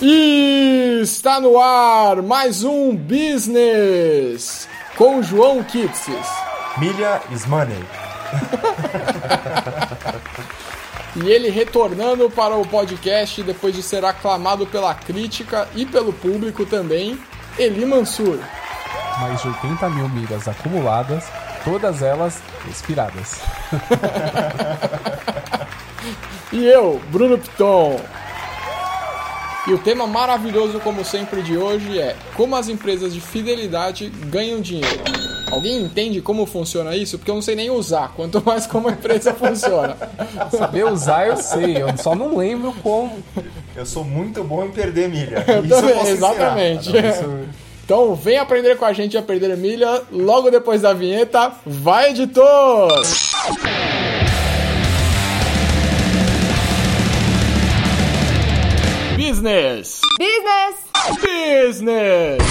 E está no ar mais um Business com João Kitsis. Milha is money. E ele retornando para o podcast depois de ser aclamado pela crítica e pelo público também, Eli Mansur. Mais de 80 mil milhas acumuladas, todas elas expiradas. E eu, Bruno Piton. E o tema maravilhoso, como sempre, de hoje é como as empresas de fidelidade ganham dinheiro. Alguém entende como funciona isso? Porque eu não sei nem usar, quanto mais como a empresa funciona. Saber usar eu sei, eu só não lembro como. Eu sou muito bom em perder milha. Eu Isso também, posso ensinar. exatamente. Isso- Então vem aprender com a gente a perder milha logo depois da vinheta. Vai, editor! Business! Business! Business!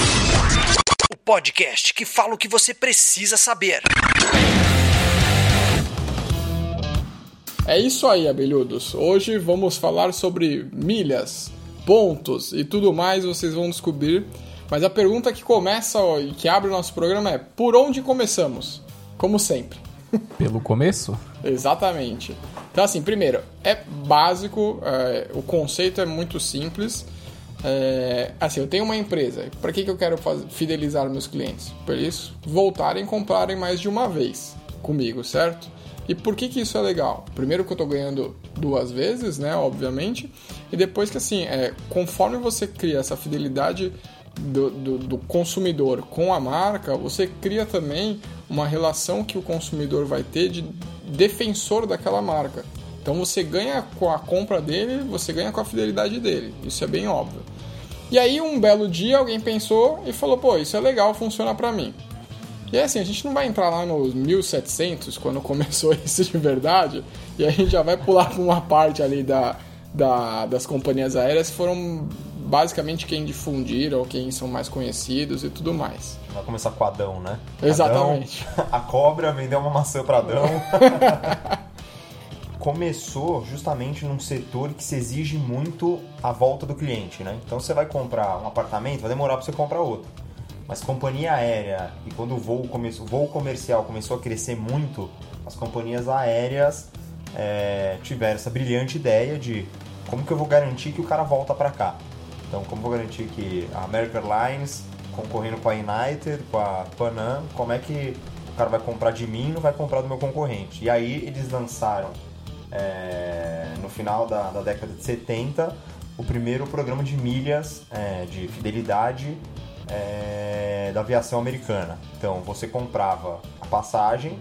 O podcast que fala o que você precisa saber. É isso aí, abelhudos. Hoje vamos falar sobre milhas, pontos e tudo mais, vocês vão descobrir. Mas a pergunta que começa e que abre o nosso programa é: por onde começamos? Como sempre. Pelo começo? Exatamente. Então, assim, primeiro, é básico, é, o conceito é muito simples. É, assim, eu tenho uma empresa, para que, que eu quero faz- fidelizar meus clientes? Para eles voltarem e comprarem mais de uma vez comigo, certo? E por que, que isso é legal? Primeiro que eu estou ganhando duas vezes, né, obviamente, e depois que, assim, é, conforme você cria essa fidelidade do, do, do consumidor com a marca, você cria também uma relação que o consumidor vai ter de defensor daquela marca. Então você ganha com a compra dele, você ganha com a fidelidade dele. Isso é bem óbvio. E aí um belo dia alguém pensou e falou: "Pô, isso é legal, funciona pra mim". E aí, assim, a gente não vai entrar lá nos 1700, quando começou isso de verdade, e a gente já vai pular para uma parte ali da, da- das companhias aéreas que foram basicamente quem difundiram, quem são mais conhecidos e tudo mais. Vai começar com Adão, né? Exatamente. Adão, a cobra vendeu uma maçã para Adão. Começou justamente num setor que se exige muito a volta do cliente, né? Então você vai comprar um apartamento, vai demorar para você comprar outro. Mas companhia aérea, e quando o voo, começou, o voo comercial começou a crescer muito, as companhias aéreas é, tiveram essa brilhante ideia de como que eu vou garantir que o cara volta para cá. Então, como vou garantir que a American Airlines, concorrendo com a United, com a Panam, como é que o cara vai comprar de mim e não vai comprar do meu concorrente? E aí eles lançaram, é, no final da, da década de 70, o primeiro programa de milhas é, de fidelidade é, da aviação americana. Então, você comprava a passagem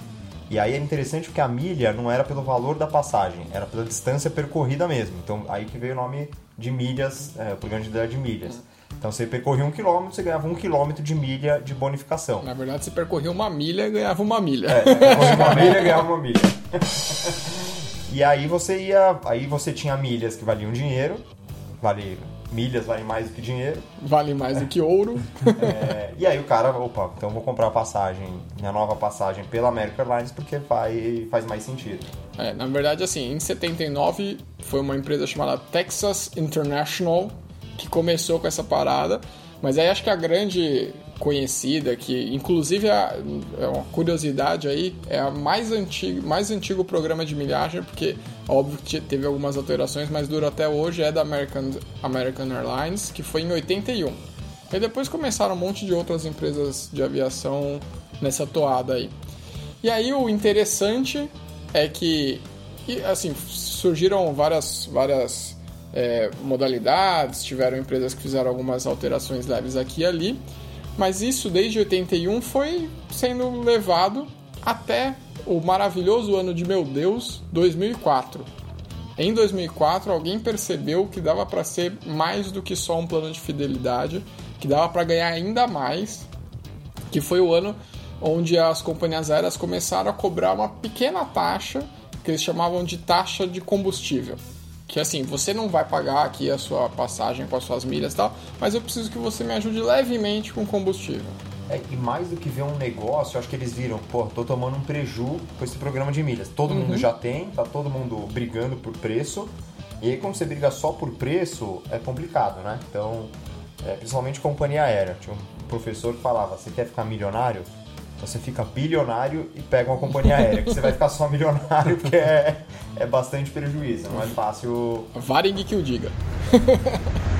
e aí é interessante porque a milha não era pelo valor da passagem, era pela distância percorrida mesmo. Então aí que veio o nome de milhas, é, o programa de fidelidade de milhas. Então você percorria um quilômetro, você ganhava um quilômetro de milha de bonificação. Na verdade, você percorria uma milha e ganhava uma milha. É, percorria uma milha e ganhava uma milha. e aí você ia. Aí você tinha milhas que valiam dinheiro. Vale, milhas valem mais do que dinheiro. Vale mais do que ouro. É, e aí o cara, opa, então eu vou comprar a passagem, minha nova passagem pela American Airlines porque vai, faz mais sentido. É, na verdade, assim, em 79 foi uma empresa chamada Texas International que começou com essa parada, mas aí acho que a grande conhecida, que inclusive é é uma curiosidade aí, é a mais antigo, mais antigo programa de milhagem, porque óbvio que teve algumas alterações, mas dura até hoje, é da American, American Airlines, que foi em 81. E depois começaram um monte de outras empresas de aviação nessa toada aí. E aí o interessante é que, assim, surgiram várias, várias é, modalidades, tiveram empresas que fizeram algumas alterações leves aqui e ali, mas isso desde 81 foi sendo levado até o maravilhoso ano de meu Deus, 2004. Em 2004, alguém percebeu que dava para ser mais do que só um plano de fidelidade, que dava para ganhar ainda mais, que foi o ano onde as companhias aéreas começaram a cobrar uma pequena taxa, que eles chamavam de taxa de combustível. Que assim, você não vai pagar aqui a sua passagem com as suas milhas e tal, mas eu preciso que você me ajude levemente com combustível. É, e mais do que ver um negócio, eu acho que eles viram, pô, tô tomando um preju com esse programa de milhas. Todo mundo já tem, tá todo mundo brigando por preço. E aí quando você briga só por preço, é complicado, né? Então, é, principalmente companhia aérea. Tinha um professor que falava, você quer ficar milionário? Então você fica bilionário e pega uma companhia aérea, que você vai ficar só milionário porque é, é bastante prejuízo, não é fácil. Varig que o diga.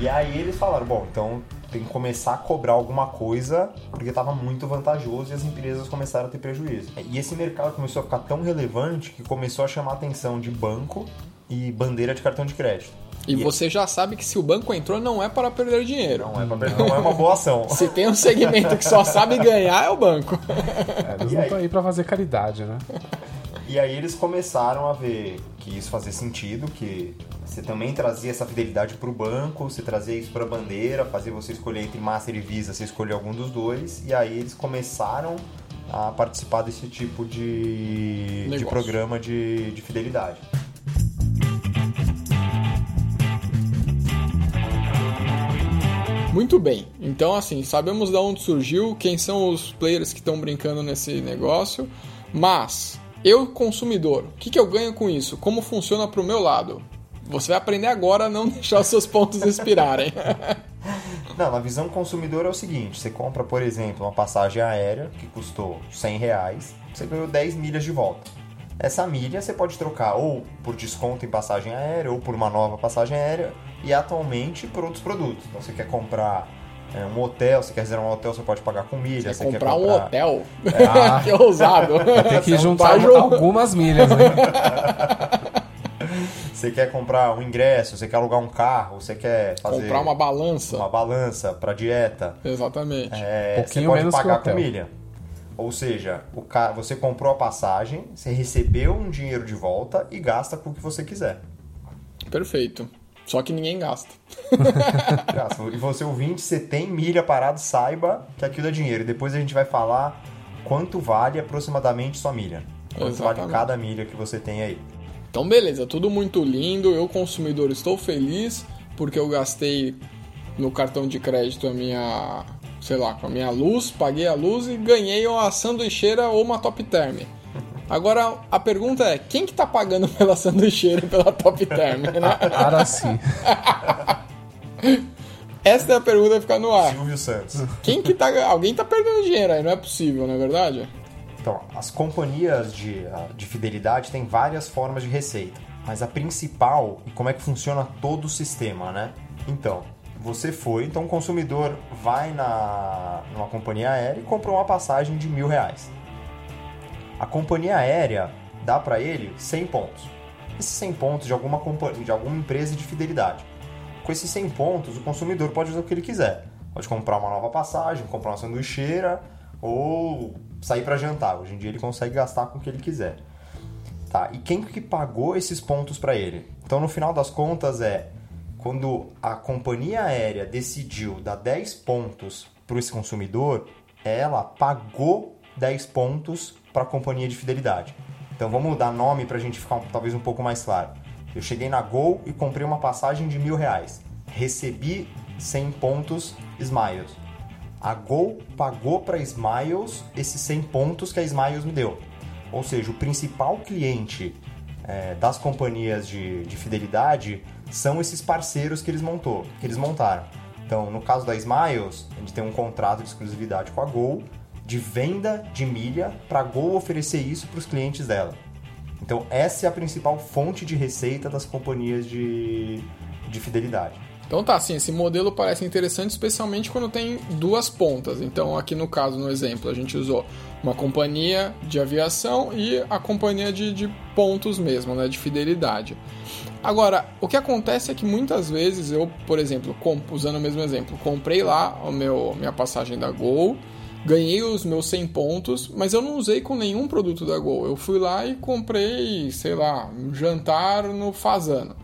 E aí eles falaram, bom, então tem que começar a cobrar alguma coisa, porque estava muito vantajoso e as empresas começaram a ter prejuízo. E esse mercado começou a ficar tão relevante que começou a chamar a atenção de banco e bandeira de cartão de crédito. E, você já sabe que se o banco entrou, não é para perder dinheiro. Não é, perder, não é uma boa ação. Se tem um segmento que só sabe ganhar, é o banco. É, eles não estão aí para fazer caridade, né? E aí eles começaram a ver que isso fazia sentido, que você também trazia essa fidelidade para o banco, você trazia isso para a bandeira, fazia você escolher entre Master e Visa, você escolher algum dos dois, e aí eles começaram a participar desse tipo de, de programa de, de fidelidade. Muito bem. Então, assim, sabemos de onde surgiu, quem são os players que estão brincando nesse negócio, mas eu, consumidor, o que, que eu ganho com isso? Como funciona para o meu lado? Você vai aprender agora a não deixar os seus pontos expirarem. Não, na visão consumidor é o seguinte: você compra, por exemplo, uma passagem aérea que custou 100 reais, você ganhou 10 milhas de volta. Essa milha você pode trocar ou por desconto em passagem aérea ou por uma nova passagem aérea e atualmente por outros produtos. Então você quer comprar é, um hotel, você quer reservar um hotel, você pode pagar com milha. Você quer comprar, comprar um hotel? É. que ousado. Tem que juntar algumas milhas, né? Você quer comprar um ingresso, você quer alugar um carro, você quer fazer. Comprar uma balança. Uma balança para dieta. Exatamente. É, você pode pagar com milha. Ou seja, o ca... você comprou a passagem, você recebeu um dinheiro de volta e gasta com o que você quiser. Perfeito. Só que ninguém gasta. E você ouvinte, você tem milha parado, saiba que aquilo é dinheiro. E depois a gente vai falar quanto vale aproximadamente sua milha. Quanto Exatamente. vale cada milha que você tem aí. Então, beleza, tudo muito lindo. Eu, consumidor, estou feliz porque eu gastei no cartão de crédito a minha, sei lá, com a minha luz, paguei a luz e ganhei uma sanduicheira ou uma top term. Agora, a pergunta é, quem que tá pagando pela sanduicheira e pela top term, né? Sim. Essa é a pergunta que fica no ar. Silvio Santos. Quem que tá... Alguém tá perdendo dinheiro aí, não é possível, não é verdade? Então, as companhias de, ah, de fidelidade têm várias formas de receita, mas a principal e como é que funciona todo o sistema, né? Então, você foi, então o consumidor vai na numa companhia aérea e comprou uma passagem de mil reais. A companhia aérea dá para ele 100 pontos. Esses 100 pontos de alguma de alguma empresa de fidelidade. Com esses 100 pontos, o consumidor pode fazer o que ele quiser. Pode comprar uma nova passagem, comprar uma sanduicheira ou sair para jantar. Hoje em dia ele consegue gastar com o que ele quiser. Tá? E quem que pagou esses pontos para ele? Então, no final das contas, é quando a companhia aérea decidiu dar 10 pontos para esse consumidor, ela pagou 10 pontos para a companhia de fidelidade. Então, vamos dar nome para a gente ficar talvez um pouco mais claro. Eu cheguei na Gol e comprei uma passagem de mil reais. Recebi 100 pontos Smiles a Gol pagou para Smiles esses 100 pontos que a Smiles me deu. Ou seja, o principal cliente é, das companhias de, de, fidelidade são esses parceiros que eles, montou, que eles montaram. Então, no caso da Smiles, a gente tem um contrato de exclusividade com a Gol de venda de milha para a Gol oferecer isso para os clientes dela. Então, essa é a principal fonte de receita das companhias de, de fidelidade. Então tá, assim, esse modelo parece interessante, especialmente quando tem duas pontas. Então, aqui no caso, no exemplo, a gente usou uma companhia de aviação e a companhia de, de pontos mesmo, né, de fidelidade. Agora, o que acontece é que muitas vezes eu, por exemplo, usando o mesmo exemplo, comprei lá o meu, minha passagem da Gol, ganhei os meus 100 pontos, mas eu não usei com nenhum produto da Gol. Eu fui lá e comprei, sei lá, um jantar no Fazano.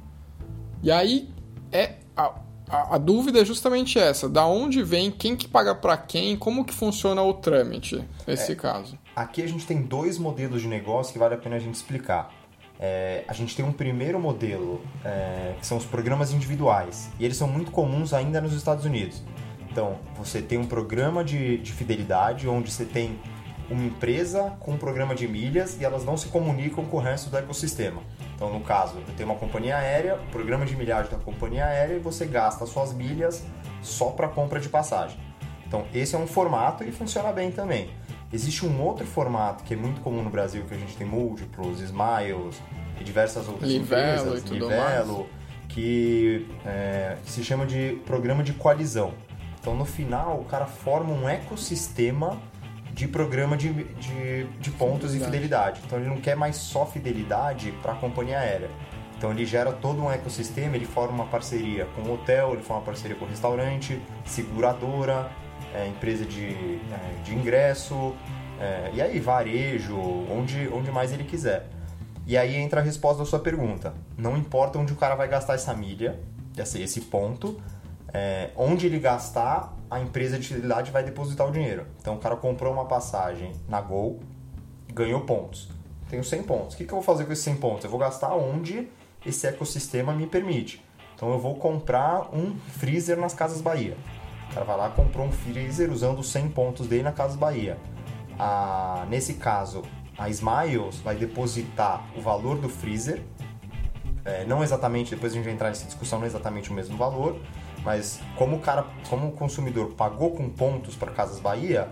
E aí é a, a, a, dúvida é justamente essa, da onde vem, quem que paga para quem, como que funciona o trâmite nesse é, caso. Aqui a gente tem dois modelos de negócio que vale a pena a gente explicar. É, a gente tem um primeiro modelo, é, que são os programas individuais, e eles são muito comuns ainda nos Estados Unidos. Então, você tem um programa de, de fidelidade onde você tem uma empresa com um programa de milhas e elas não se comunicam com o resto do ecossistema. Então, no caso, eu tenho uma companhia aérea, programa de milhagem da companhia aérea e você gasta suas milhas só para compra de passagem. Então, esse é um formato e funciona bem também. Existe um outro formato que é muito comum no Brasil, que a gente tem múltiplos, Smiles e diversas outras Livelo empresas, e tudo Livelo, que é, se chama de programa de coalizão. Então, no final, o cara forma um ecossistema de programa de, de, de pontos e fidelidade. Então, ele não quer mais só fidelidade para a companhia aérea. Então, ele gera todo um ecossistema, ele forma uma parceria com o hotel, ele forma uma parceria com o restaurante, seguradora, é, empresa de, é, de ingresso, é, e aí varejo, onde, onde mais ele quiser. E aí entra a resposta da sua pergunta. Não importa onde o cara vai gastar essa milha, esse, esse ponto, é, onde ele gastar, a empresa de fidelidade vai depositar o dinheiro. Então o cara comprou uma passagem na Gol, ganhou pontos. Tenho 100 pontos. O que, que eu vou fazer com esses 100 pontos? Eu vou gastar onde esse ecossistema me permite. Então eu vou comprar um freezer nas Casas Bahia. O cara vai lá comprou um freezer usando os 100 pontos dele na Casas Bahia. A, nesse caso, a Smiles vai depositar o valor do freezer. É, não exatamente, depois a gente vai entrar nessa discussão, não é exatamente o mesmo valor, mas como o cara, como o consumidor pagou com pontos para Casas Bahia,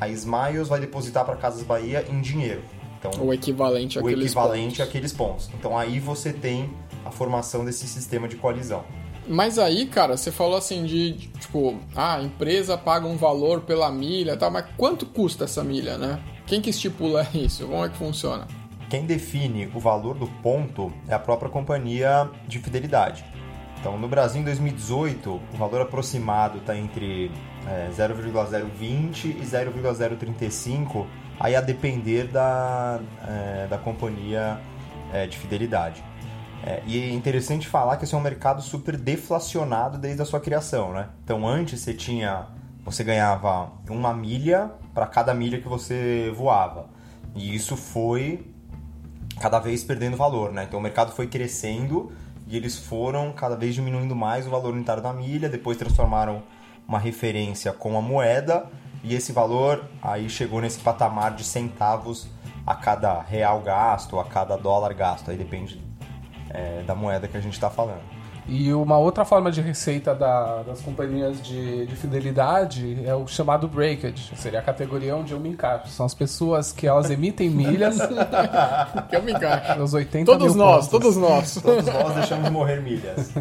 a Smiles vai depositar para Casas Bahia em dinheiro. Então, O equivalente o àqueles equivalente pontos. àqueles pontos. Então aí você tem a formação desse sistema de coalizão. Mas aí, cara, você falou assim de, tipo, ah, a empresa paga um valor pela milha e tal, mas quanto custa essa milha, né? Quem que estipula isso? Como é que funciona? Quem define o valor do ponto é a própria companhia de fidelidade. Então, no Brasil, em 2018, o valor aproximado está entre é, 0,020 e 0,035, aí a depender da, é, da companhia é, de fidelidade. É, e é interessante falar que esse é um mercado super deflacionado desde a sua criação, né? Então, antes você tinha, você ganhava uma milha para cada milha que você voava. E isso foi cada vez perdendo valor, né? Então o mercado foi crescendo e eles foram cada vez diminuindo mais o valor unitário da milha, depois transformaram uma referência com a moeda e esse valor aí chegou nesse patamar de centavos a cada real gasto, a cada dólar gasto, aí depende é, da moeda que a gente está falando. E uma outra forma de receita da- das companhias de, de fidelidade é o chamado breakage. Seria a categoria onde eu me encaixo. São as pessoas que elas emitem milhas Que eu me encaixo. nos 80 Todos mil nós, pontos. todos nós. Todos nós deixamos morrer milhas.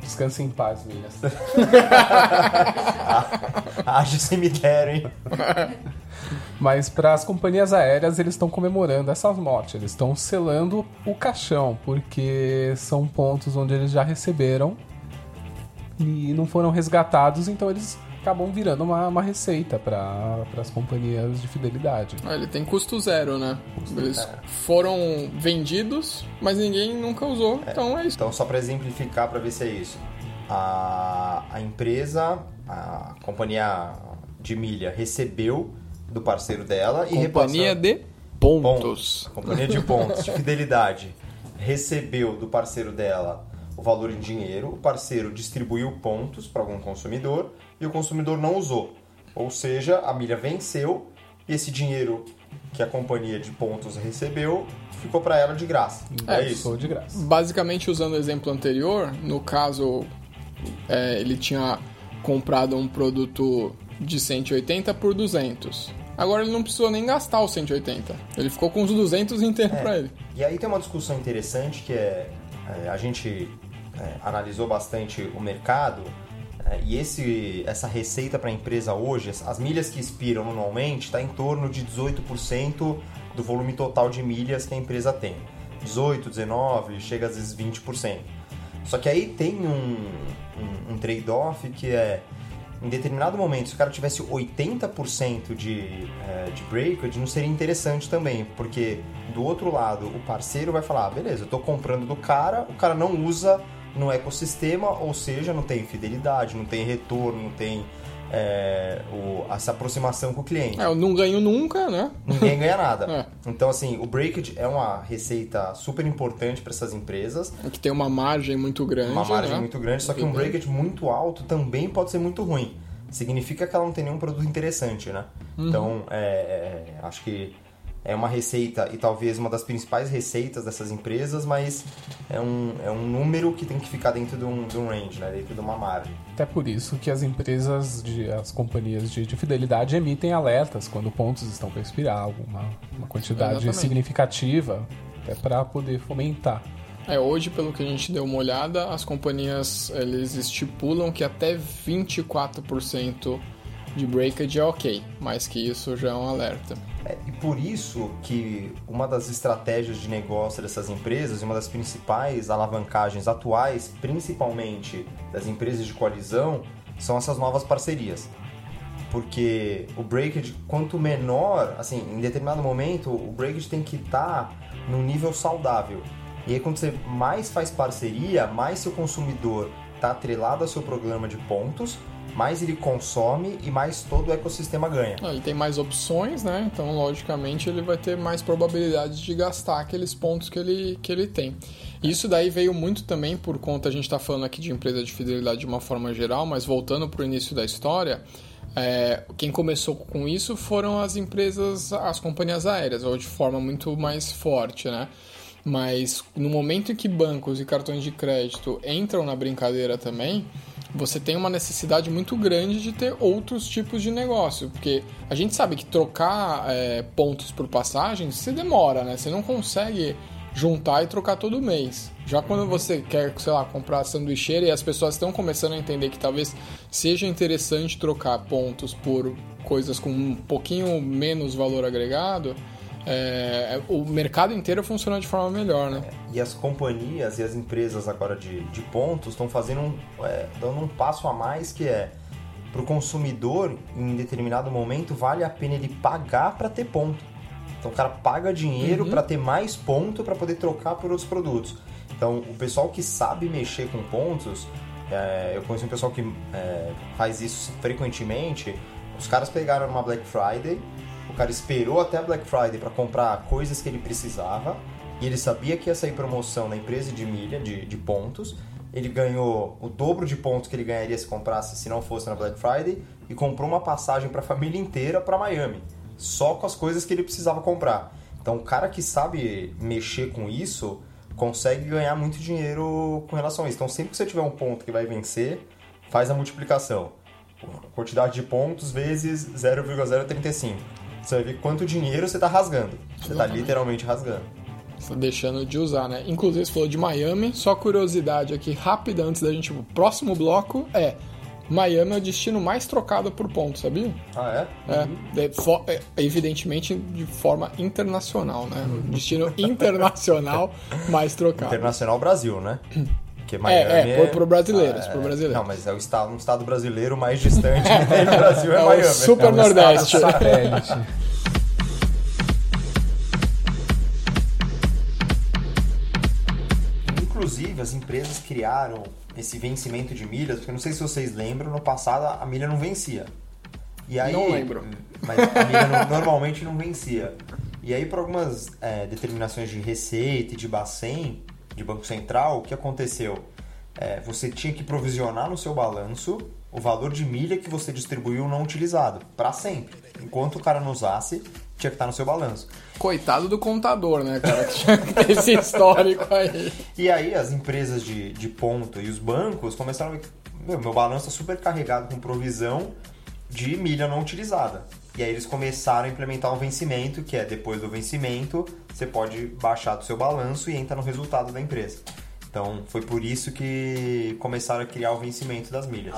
Descanse em paz, milhas. Haja cemitério, hein? Mas para as companhias aéreas, eles estão comemorando essas mortes. Eles estão selando o caixão, porque são pontos onde eles já receberam e não foram resgatados, então eles acabam virando uma, uma receita para as companhias de fidelidade. Ah, Ele tem custo zero, né? Eles foram vendidos, mas ninguém nunca usou, então é isso. Então, só para exemplificar, para ver se é isso. A, a empresa, a companhia de milha, recebeu do parceiro dela e Companhia repassou... de pontos. Companhia de pontos, de fidelidade. Recebeu do parceiro dela o valor em dinheiro, o parceiro distribuiu pontos para algum consumidor e o consumidor não usou. Ou seja, a milha venceu e esse dinheiro que a companhia de pontos recebeu ficou para ela de graça. É, É, isso. De graça. Basicamente, usando o exemplo anterior, no caso, é, ele tinha comprado um produto de 180 por 200. Agora ele não precisou nem gastar os 180. Ele ficou com os 200 inteiros pra ele. E aí tem uma discussão interessante que é, é, a gente é, analisou bastante o mercado é, e esse, essa receita para a empresa hoje, as- as milhas que expiram anualmente, está em torno de 18% do volume total de milhas que a empresa tem. 18, 19, chega às vezes 20%. Só que aí tem um, um, um trade-off que é em determinado momento, se o cara tivesse 80% de, é, de breakage, não seria interessante também, porque do outro lado, o parceiro vai falar: ah, beleza, eu tô comprando do cara, o cara não usa no ecossistema, ou seja, não tem fidelidade, não tem retorno, não tem é, o- essa aproximação com o cliente. É, eu não ganho nunca, né? Ninguém ganha nada. É. Então, assim, o breakage é uma receita super importante para essas empresas, Que tem uma margem muito grande. uma margem né? muito grande, só que um breakage muito alto também pode ser muito ruim. significa que ela não tem nenhum produto interessante, né? Então, é, é, acho que é uma receita e talvez uma das principais receitas dessas empresas, mas é um, é um número que tem que ficar dentro de um, de um range, né? dentro de uma margem. Até por isso que as empresas, de, as companhias de, de fidelidade emitem alertas quando pontos estão para expirar, alguma uma quantidade Exatamente. significativa, até para poder fomentar. É, hoje, pelo que a gente deu uma olhada, as companhias eles estipulam que até 24% de breakage é ok, mais que isso já é um alerta. É, e por isso que uma das estratégias de negócio dessas empresas e uma das principais alavancagens atuais, principalmente das empresas de coalizão, são essas novas parcerias. Porque o breakage, quanto menor, assim, em determinado momento, o breakage tem que estar num nível saudável. E aí quando você mais faz parceria, mais seu consumidor está atrelado ao seu programa de pontos, mais ele consome e mais todo o ecossistema ganha. Ah, Ele tem mais opções, né? Então, logicamente, ele vai ter mais probabilidade de gastar aqueles pontos que ele, que ele tem. Isso daí veio muito também por conta, a gente está falando aqui de empresa de fidelidade de uma forma geral, mas voltando para o início da história, é, quem começou com isso foram as empresas, as companhias aéreas, ou de forma muito mais forte, né? Mas no momento em que bancos e cartões de crédito entram na brincadeira também, você tem uma necessidade muito grande de ter outros tipos de negócio, porque a gente sabe que trocar é, pontos por passagem se demora, né? Você não consegue juntar e trocar todo mês. Já quando você quer, sei lá, comprar sanduicheira e as pessoas estão começando a entender que talvez seja interessante trocar pontos por coisas com um pouquinho menos valor agregado, é, o mercado inteiro funciona de forma melhor, né? E as companhias e as empresas agora de, de pontos estão fazendo um, é, dando um passo a mais que é para o consumidor, em determinado momento, vale a pena ele pagar para ter ponto. Então o cara paga dinheiro para ter mais ponto para poder trocar por outros produtos. Então o pessoal que sabe mexer com pontos, é, eu conheço um pessoal que é, faz isso frequentemente. Os caras pegaram uma Black Friday, o cara esperou até Black Friday para comprar coisas que ele precisava e ele sabia que ia sair promoção na empresa de milha, de, de pontos. Ele ganhou o dobro de pontos que ele ganharia se comprasse se não fosse na Black Friday e comprou uma passagem para a família inteira para Miami, só com as coisas que ele precisava comprar. Então, o cara que sabe mexer com isso consegue ganhar muito dinheiro com relação a isso. Então, sempre que você tiver um ponto que vai vencer, faz a multiplicação. Quantidade de pontos vezes 0,035. Você vai ver quanto dinheiro você está rasgando. Você está literalmente rasgando. Tá deixando de usar, né? Inclusive, você falou de Miami. Só curiosidade aqui, rápida, antes da gente ir pro próximo bloco, é... Miami é o destino mais trocado por ponto, sabia? Ah, é? É, fo- é, evidentemente de forma internacional, né? Destino internacional mais trocado. Internacional Brasil, né? Porque É, é, pro- pro brasileiros, pro brasileiros. Não, mas é o estado, um estado brasileiro mais distante que no Brasil é, É o Miami. super É um Nordeste. satélite. Inclusive, as empresas criaram esse vencimento de milhas, porque não sei se vocês lembram, no passado a milha não vencia. E aí, Não lembro. Mas a milha não- normalmente não vencia. E aí, por algumas é, determinações de receita e de Bacen, de Banco Central, o que aconteceu? É, você tinha que provisionar no seu balanço o valor de milha que você distribuiu não utilizado, para sempre. Enquanto o cara não usasse, tinha que estar no seu balanço. Coitado do contador, né, cara? Que tinha que ter esse histórico aí. E aí as empresas de, de ponto e os bancos começaram a ver que meu, meu balanço está super carregado com provisão de milha não utilizada. E aí eles começaram a implementar um vencimento, que é depois do vencimento, você pode baixar do seu balanço e entra no resultado da empresa. Então foi por isso que começaram a criar o vencimento das milhas.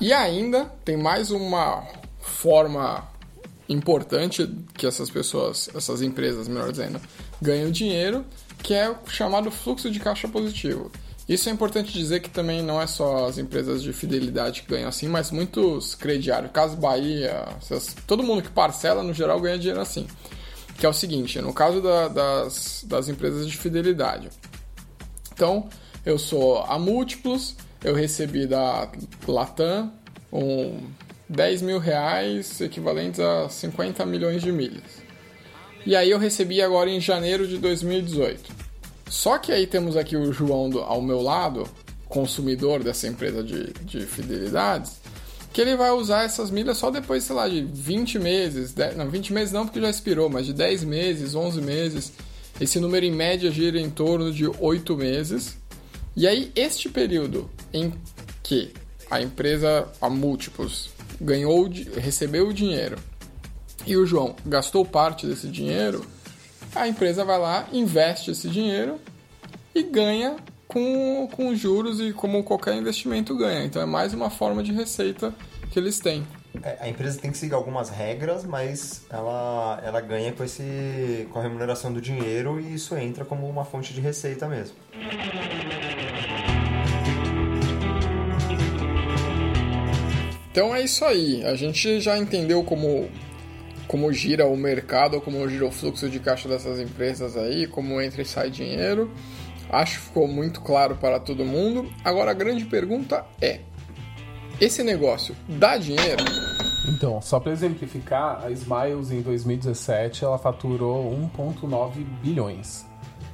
E ainda tem mais uma forma importante que essas pessoas, essas empresas, melhor dizendo, ganham dinheiro, que é o chamado fluxo de caixa positivo. Isso é importante dizer que também não é só as empresas de fidelidade que ganham assim, mas muitos crediários, Caso Bahia, todo mundo que parcela no geral ganha dinheiro assim. Que é o seguinte, no caso da- das, das empresas de fidelidade, então, eu sou a Múltiplos, eu recebi da Latam um 10 mil reais equivalentes a 50 milhões de milhas. E aí eu recebi agora em janeiro de 2018. Só que aí temos aqui o João do- ao meu lado, consumidor dessa empresa de, de fidelidades, que ele vai usar essas milhas só depois, sei lá, de 20 meses. 10, não, 20 meses não, porque já expirou, mas de 10 meses, 11 meses. Esse número em média gira em torno de 8 meses. E aí, este período em que a empresa, a múltiplos, ganhou, recebeu o dinheiro e o João gastou parte desse dinheiro, a empresa vai lá, investe esse dinheiro e ganha com, com juros e como qualquer investimento ganha. Então é mais uma forma de receita que eles têm. É, a empresa tem que seguir algumas regras, mas ela, ela ganha com, esse, com a remuneração do dinheiro e isso entra como uma fonte de receita mesmo. Então é isso aí. A gente já entendeu como, como gira o mercado, como gira o fluxo de caixa dessas empresas aí, como entra e sai dinheiro. Acho que ficou muito claro para todo mundo. Agora a grande pergunta é: esse negócio dá dinheiro? Então, só para exemplificar, a Smiles em 2017 ela faturou 1,9 bilhões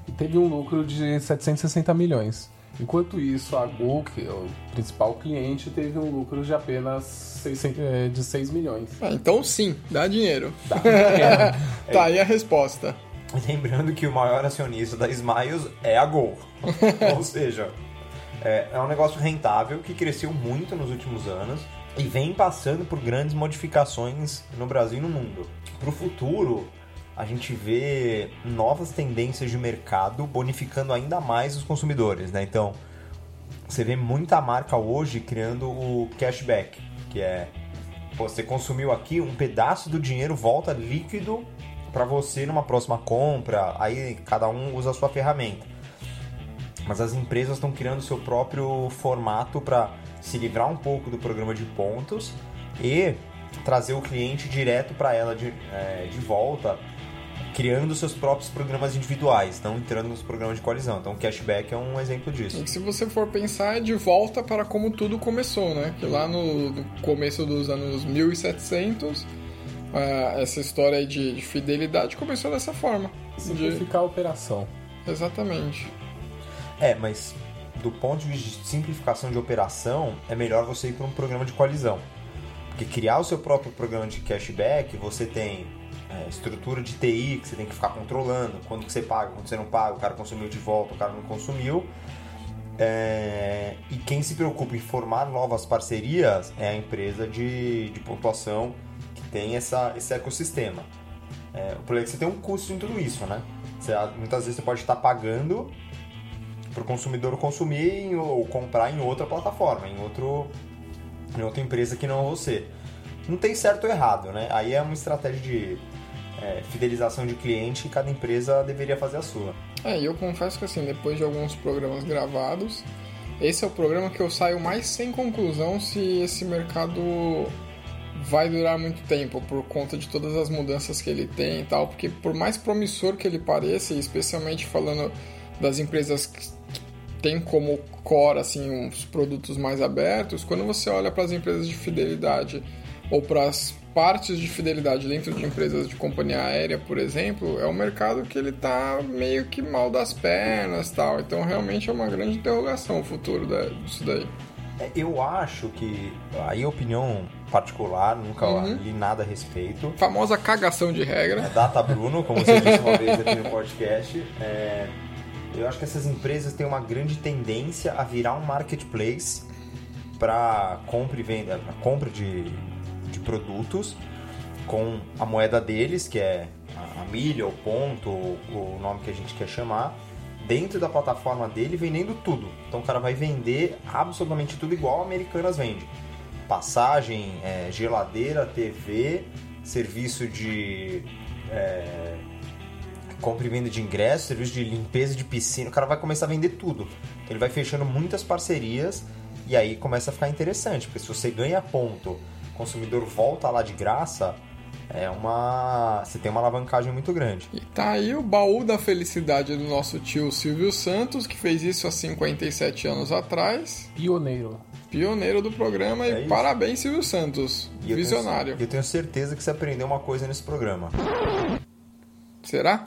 e teve um lucro de 760 milhões. Enquanto isso, a Google, que é o principal cliente, teve um lucro de apenas 6, é, de 6 milhões. Ah, então sim, dá dinheiro. Dá dinheiro. tá aí a resposta. Lembrando que o maior acionista da Smiles é a Gol. Ou seja, é, é um negócio rentável que cresceu muito nos últimos anos e vem passando por grandes modificações no Brasil e no mundo. Para o futuro, a gente vê novas tendências de mercado bonificando ainda mais os consumidores, né? Então, você vê muita marca hoje criando o cashback, que é você consumiu aqui um pedaço do dinheiro volta líquido para você numa próxima compra, aí cada um usa a sua ferramenta. Mas as empresas estão criando seu próprio formato para se livrar um pouco do programa de pontos e trazer o cliente direto para ela de, é, de volta criando seus próprios programas individuais, não entrando nos programas de coalizão. Então, o cashback é um exemplo disso. E se você for pensar, é de volta para como tudo começou, né? Que lá no, no começo dos anos 1700, uh, essa história de, de, fidelidade começou dessa forma. Simplificar de... a operação. Exatamente. É, mas do ponto de vista de simplificação de operação, é melhor você ir para um programa de coalizão. Porque criar o seu próprio programa de cashback, você tem é, estrutura de TI que você tem que ficar controlando, quando que você paga, quando você não paga, o cara consumiu de volta, o cara não consumiu. É, e quem se preocupa em formar novas parcerias é a empresa de, de pontuação que tem essa, esse ecossistema. É, o problema é que você tem um custo em tudo isso, né? Você, muitas vezes você pode estar pagando para o consumidor consumir ou comprar em outra plataforma, em, outro, em outra empresa que não você. Não tem certo ou errado, né? Aí é uma estratégia de é, fidelização de cliente e cada empresa deveria fazer a sua. É, e eu confesso que assim, depois de alguns programas gravados, esse é o programa que eu saio mais sem conclusão se esse mercado vai durar muito tempo por conta de todas as mudanças que ele tem e tal, porque por mais promissor que ele pareça, especialmente falando das empresas que tem como core assim uns produtos mais abertos, quando você olha para as empresas de fidelidade ou para as partes de fidelidade dentro de empresas de companhia aérea, por exemplo, é um mercado que ele tá meio que mal das pernas tal. Então realmente é uma grande interrogação o futuro disso daí. É, eu acho que, aí opinião particular, nunca uhum. li nada a respeito. Famosa cagação de regra. É data Bruno, como você disse uma vez aqui no podcast. É, eu acho que essas empresas têm uma grande tendência a virar um marketplace para compra e venda, compra de de produtos com a moeda deles, que é a milha, o ponto, o nome que a gente quer chamar, dentro da plataforma dele, vendendo tudo. Então o cara vai vender absolutamente tudo igual a Americanas vende. Passagem, é, geladeira, TV, serviço de é, compra e venda de ingressos, serviço de limpeza de piscina. O cara vai começar a vender tudo. Ele vai fechando muitas parcerias e aí começa a ficar interessante, porque se você ganha ponto consumidor volta lá de graça, é uma. Você tem uma alavancagem muito grande. E tá aí o baú da felicidade do nosso tio Silvio Santos, que fez isso há 57 anos atrás. Pioneiro. Pioneiro do programa é e isso. parabéns, Silvio Santos. E visionário. Eu tenho, eu tenho certeza que você aprendeu uma coisa nesse programa. Será?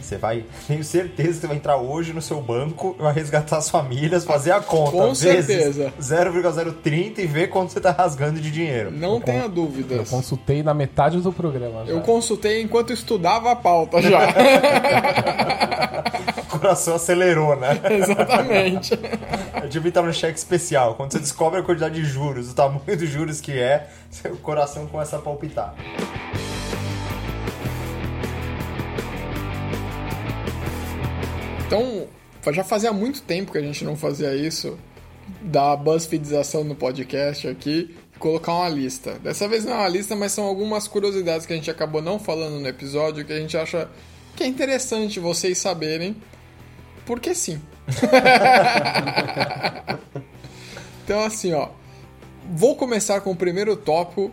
Você vai, tenho certeza que você vai entrar hoje no seu banco, vai resgatar as famílias, fazer a conta. Com certeza. 0,030 e ver quanto você tá rasgando de dinheiro. Não tenha Eu dúvidas. consultei na metade do programa já. Eu consultei enquanto estudava a pauta já. O coração acelerou, né? Exatamente. Eu devia estar no cheque especial. Quando você descobre a quantidade de juros, o tamanho dos juros que é, seu coração começa a palpitar. Então, já fazia muito tempo que a gente não fazia isso, da BuzzFeedização no podcast aqui, colocar uma lista. Dessa vez não é uma lista, mas são algumas curiosidades que a gente acabou não falando no episódio, que a gente acha que é interessante vocês saberem, porque sim. então, assim, ó, vou começar com o primeiro tópico,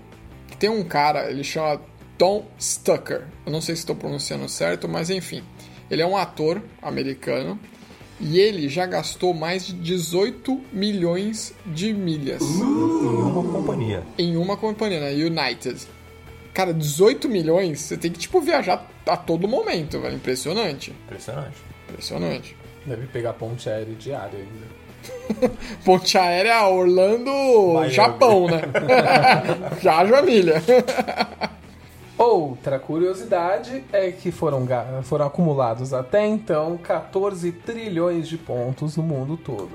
que tem um cara, ele chama Tom Stucker. Eu não sei se estou pronunciando certo, mas enfim. Ele é um ator americano e ele já gastou mais de 18 milhões de milhas Em uma companhia. em uma companhia, na United. Cara, 18 milhões, você tem que, tipo, viajar a todo momento, velho. Impressionante. Impressionante. Impressionante. Deve pegar ponte aérea diária ainda. Ponte aérea Orlando, Miami. Japão, né? já Jamília. Outra curiosidade é que foram, foram acumulados até então 14 trilhões de pontos no mundo todo,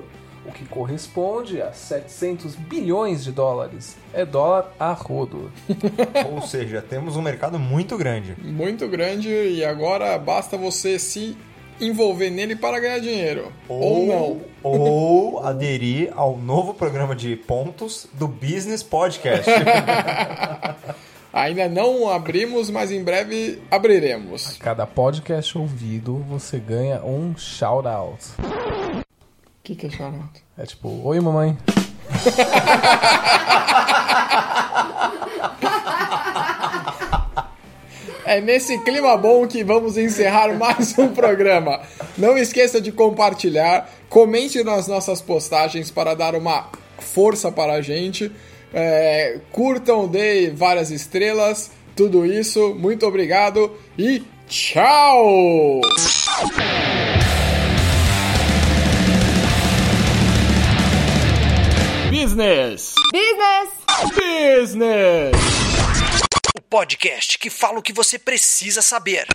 o que corresponde a 700 bilhões de dólares. É dólar a rodo. Ou seja, temos um mercado muito grande. Muito grande e agora basta você se envolver nele para ganhar dinheiro. Ou, não. Ou aderir ao novo programa de pontos do Business Podcast. Ainda não abrimos, mas em breve abriremos. Cada podcast ouvido você ganha um shout-out. O que, que é chamado? É tipo, oi mamãe. É nesse clima bom que vamos encerrar mais um programa. Não esqueça de compartilhar, comente nas nossas postagens para dar uma força para a gente. É, curtam, dê várias estrelas, tudo isso. Muito obrigado e tchau! Business! Business! Business! O podcast que fala o que você precisa saber.